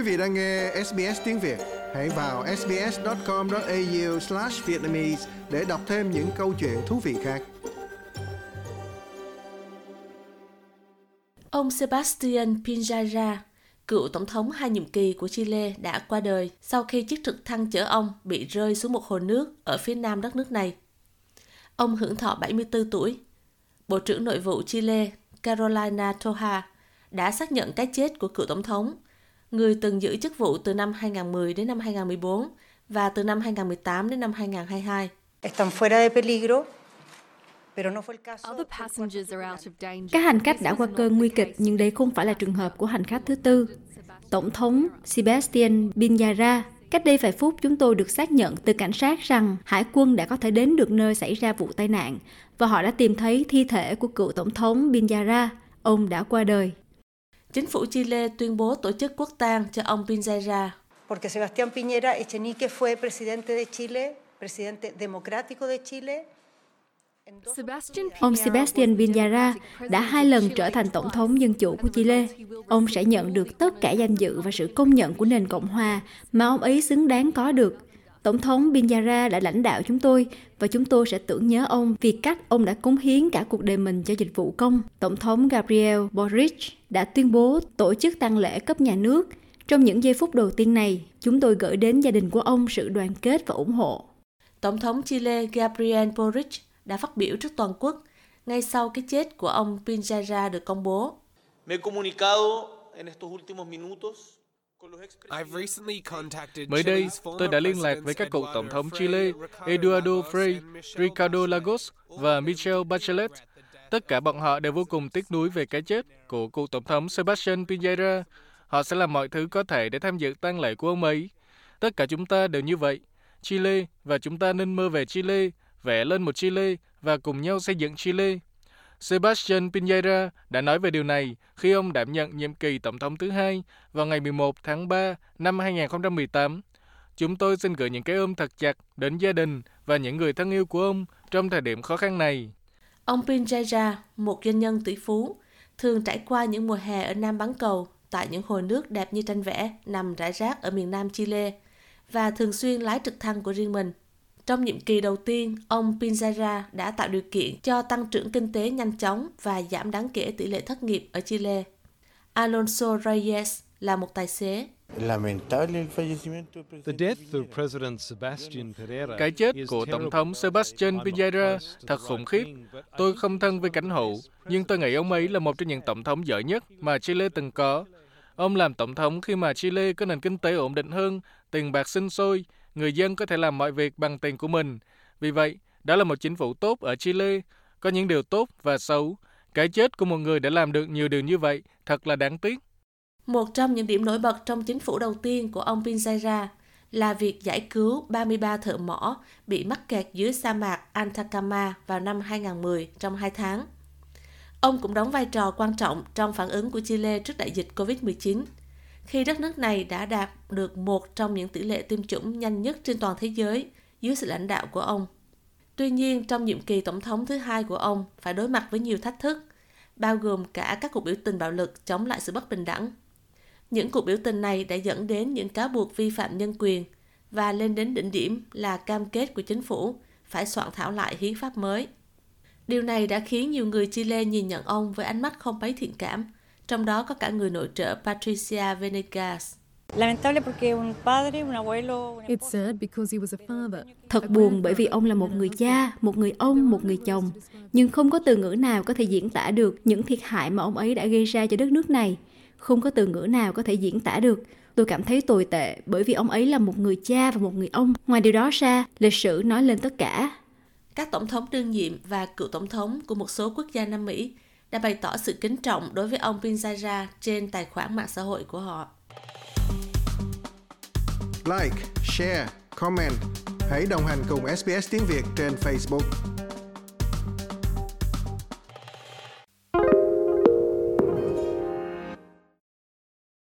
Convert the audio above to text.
Quý vị đang nghe SBS tiếng Việt, hãy vào sbs.com.au/vietnamese để đọc thêm những câu chuyện thú vị khác. Ông Sebastian Pinjara, cựu tổng thống hai nhiệm kỳ của Chile đã qua đời sau khi chiếc trực thăng chở ông bị rơi xuống một hồ nước ở phía nam đất nước này. Ông hưởng thọ 74 tuổi. Bộ trưởng Nội vụ Chile Carolina Toja đã xác nhận cái chết của cựu tổng thống, người từng giữ chức vụ từ năm 2010 đến năm 2014 và từ năm 2018 đến năm 2022. Están fuera de peligro các hành khách đã qua cơn nguy kịch, nhưng đây không phải là trường hợp của hành khách thứ tư. Tổng thống Sebastian Piñera Cách đây vài phút, chúng tôi được xác nhận từ cảnh sát rằng hải quân đã có thể đến được nơi xảy ra vụ tai nạn và họ đã tìm thấy thi thể của cựu tổng thống Piñera. Ông đã qua đời. Chính phủ Chile tuyên bố tổ chức quốc tang cho ông Piñera. Porque Sebastián Piñera Echenique fue presidente de Chile, presidente democrático de Chile Ông Sebastian Piñera đã hai lần trở thành tổng thống dân chủ của Chile. Ông sẽ nhận được tất cả danh dự và sự công nhận của nền Cộng hòa mà ông ấy xứng đáng có được. Tổng thống Piñera đã lãnh đạo chúng tôi và chúng tôi sẽ tưởng nhớ ông vì cách ông đã cống hiến cả cuộc đời mình cho dịch vụ công. Tổng thống Gabriel Boric đã tuyên bố tổ chức tang lễ cấp nhà nước. Trong những giây phút đầu tiên này, chúng tôi gửi đến gia đình của ông sự đoàn kết và ủng hộ. Tổng thống Chile Gabriel Boric đã phát biểu trước toàn quốc ngay sau cái chết của ông Pinchara được công bố. Mới đây, tôi đã liên lạc với các cựu tổng thống Chile Eduardo Frei, Ricardo Lagos và Michelle Bachelet. Tất cả bọn họ đều vô cùng tiếc nuối về cái chết của cựu tổng thống Sebastian Piñera. Họ sẽ làm mọi thứ có thể để tham dự tang lễ của ông ấy. Tất cả chúng ta đều như vậy. Chile và chúng ta nên mơ về Chile vẽ lên một Chile và cùng nhau xây dựng Chile. Sebastian Piñera đã nói về điều này khi ông đảm nhận nhiệm kỳ tổng thống thứ hai vào ngày 11 tháng 3 năm 2018. Chúng tôi xin gửi những cái ôm thật chặt đến gia đình và những người thân yêu của ông trong thời điểm khó khăn này. Ông Piñera, một doanh nhân tỷ phú, thường trải qua những mùa hè ở Nam Bán Cầu tại những hồ nước đẹp như tranh vẽ nằm rải rác ở miền Nam Chile và thường xuyên lái trực thăng của riêng mình. Trong nhiệm kỳ đầu tiên, ông Pinzara đã tạo điều kiện cho tăng trưởng kinh tế nhanh chóng và giảm đáng kể tỷ lệ thất nghiệp ở Chile. Alonso Reyes là một tài xế. Cái chết của Tổng thống Sebastian Piñera thật khủng khiếp. Tôi không thân với cảnh hữu, nhưng tôi nghĩ ông ấy là một trong những tổng thống giỏi nhất mà Chile từng có. Ông làm tổng thống khi mà Chile có nền kinh tế ổn định hơn, tiền bạc sinh sôi, người dân có thể làm mọi việc bằng tiền của mình. Vì vậy, đó là một chính phủ tốt ở Chile, có những điều tốt và xấu. Cái chết của một người đã làm được nhiều điều như vậy thật là đáng tiếc. Một trong những điểm nổi bật trong chính phủ đầu tiên của ông Pinzera là việc giải cứu 33 thợ mỏ bị mắc kẹt dưới sa mạc Atacama vào năm 2010 trong 2 tháng. Ông cũng đóng vai trò quan trọng trong phản ứng của Chile trước đại dịch COVID-19 khi đất nước này đã đạt được một trong những tỷ lệ tiêm chủng nhanh nhất trên toàn thế giới dưới sự lãnh đạo của ông. Tuy nhiên, trong nhiệm kỳ tổng thống thứ hai của ông phải đối mặt với nhiều thách thức, bao gồm cả các cuộc biểu tình bạo lực chống lại sự bất bình đẳng. Những cuộc biểu tình này đã dẫn đến những cáo buộc vi phạm nhân quyền và lên đến đỉnh điểm là cam kết của chính phủ phải soạn thảo lại hiến pháp mới. Điều này đã khiến nhiều người Chile nhìn nhận ông với ánh mắt không mấy thiện cảm trong đó có cả người nội trợ Patricia Venegas. Thật buồn bởi vì ông là một người cha, một người ông, một người chồng. Nhưng không có từ ngữ nào có thể diễn tả được những thiệt hại mà ông ấy đã gây ra cho đất nước này. Không có từ ngữ nào có thể diễn tả được. Tôi cảm thấy tồi tệ bởi vì ông ấy là một người cha và một người ông. Ngoài điều đó ra, lịch sử nói lên tất cả. Các tổng thống đương nhiệm và cựu tổng thống của một số quốc gia Nam Mỹ đã bày tỏ sự kính trọng đối với ông Pinzara trên tài khoản mạng xã hội của họ. Like, share, comment. Hãy đồng hành cùng SBS tiếng Việt trên Facebook.